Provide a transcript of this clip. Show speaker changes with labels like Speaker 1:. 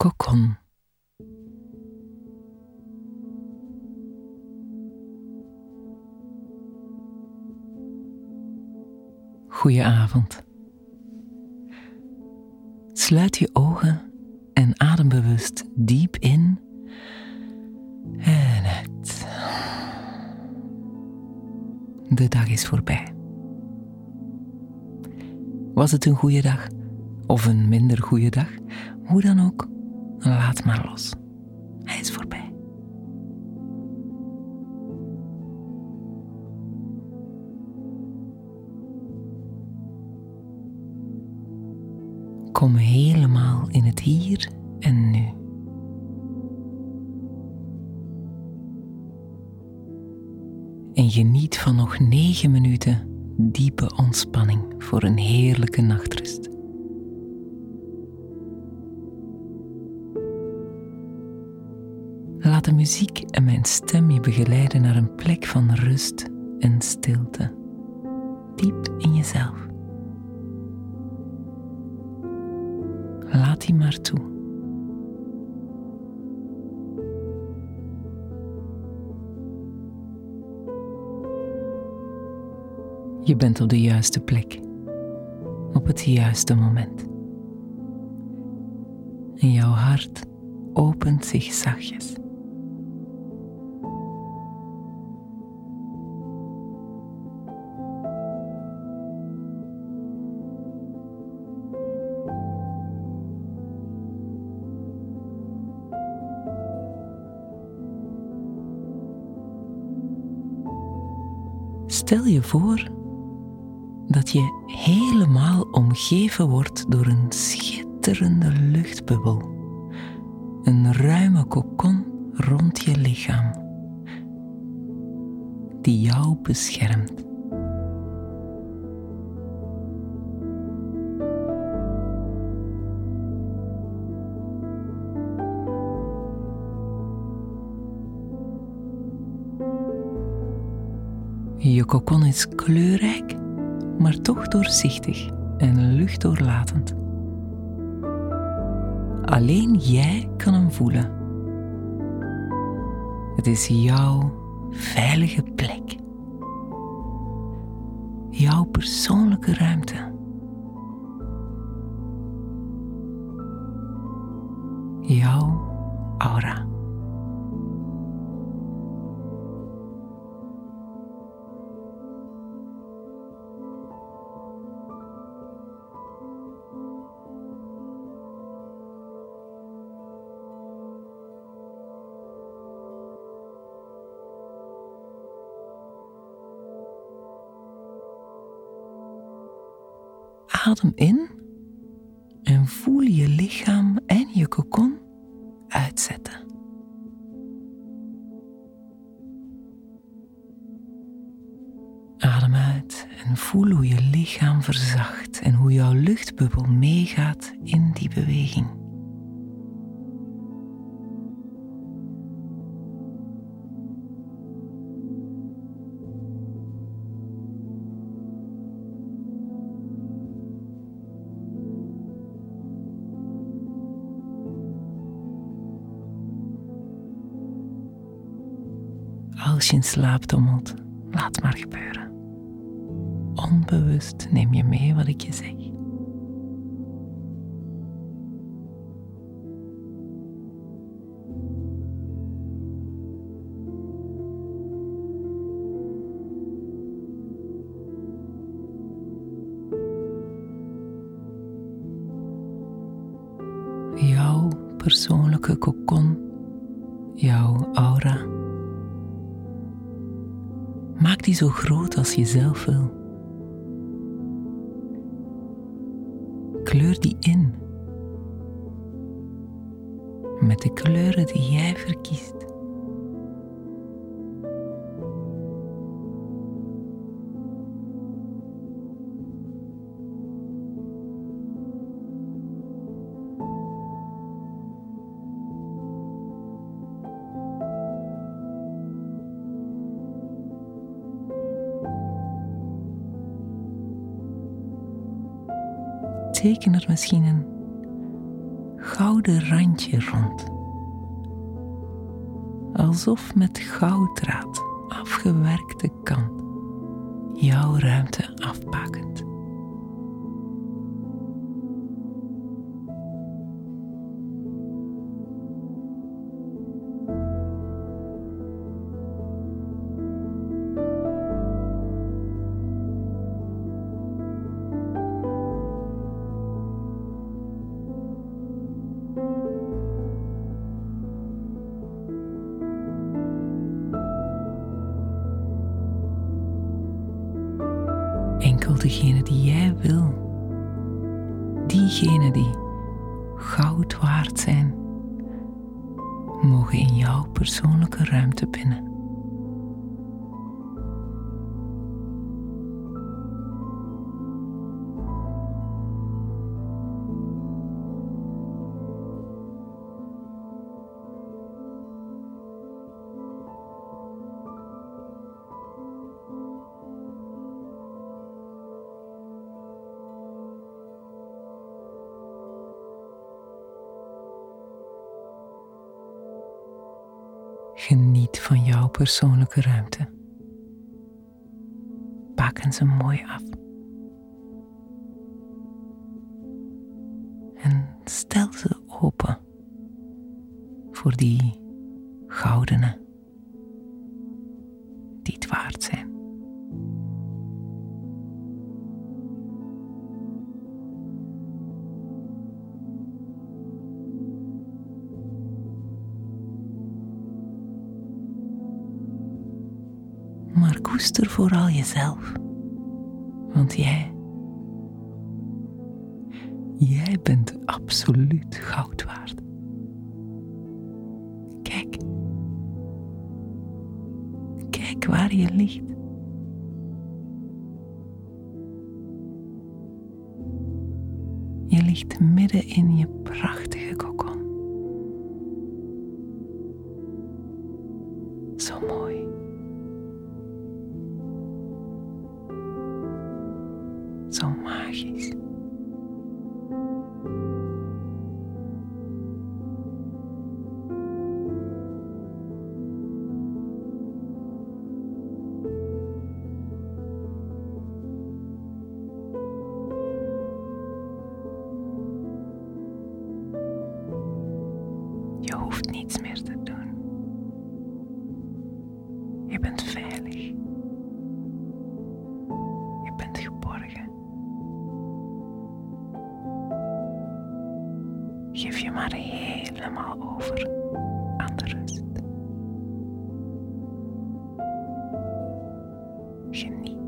Speaker 1: kokon. Goedenavond. Sluit je ogen en adem bewust diep in en uit. De dag is voorbij. Was het een goede dag of een minder goede dag? Hoe dan ook, laat maar los. Hij is voorbij. Kom helemaal in het hier en nu. En geniet van nog negen minuten diepe ontspanning voor een heerlijke nachtrust. De muziek en mijn stem je begeleiden naar een plek van rust en stilte, diep in jezelf. Laat die maar toe. Je bent op de juiste plek, op het juiste moment. En jouw hart opent zich zachtjes. Stel je voor dat je helemaal omgeven wordt door een schitterende luchtbubbel, een ruime kokon rond je lichaam, die jou beschermt. Kokon is kleurrijk, maar toch doorzichtig en luchtdoorlatend. Alleen jij kan hem voelen. Het is jouw veilige plek. Jouw persoonlijke ruimte. Jouw aura. Adem in en voel je lichaam en je kokon uitzetten. Adem uit en voel hoe je lichaam verzacht en hoe jouw luchtbubbel meegaat in die beweging. Als je in slaap dommelt, laat maar gebeuren. Onbewust neem je mee wat ik je zeg. Persoonlijke kokon, jouw aura Maak die zo groot als je zelf wil. Kleur die in. Met de kleuren die jij verkiest. Teken er misschien een gouden randje rond. Alsof met gouddraad afgewerkte kant jouw ruimte afbakend. Diegenen die goud waard zijn, mogen in jouw persoonlijke ruimte binnen. Geniet van jouw persoonlijke ruimte. Pakken ze mooi af. En stel ze open voor die koester vooral jezelf. Want jij, jij bent absoluut goud waard. Kijk, kijk waar je ligt. Je ligt midden in je prachtige kokon. Je bent veilig. Je bent geborgen. Geef je maar helemaal over aan de rust. Geniet.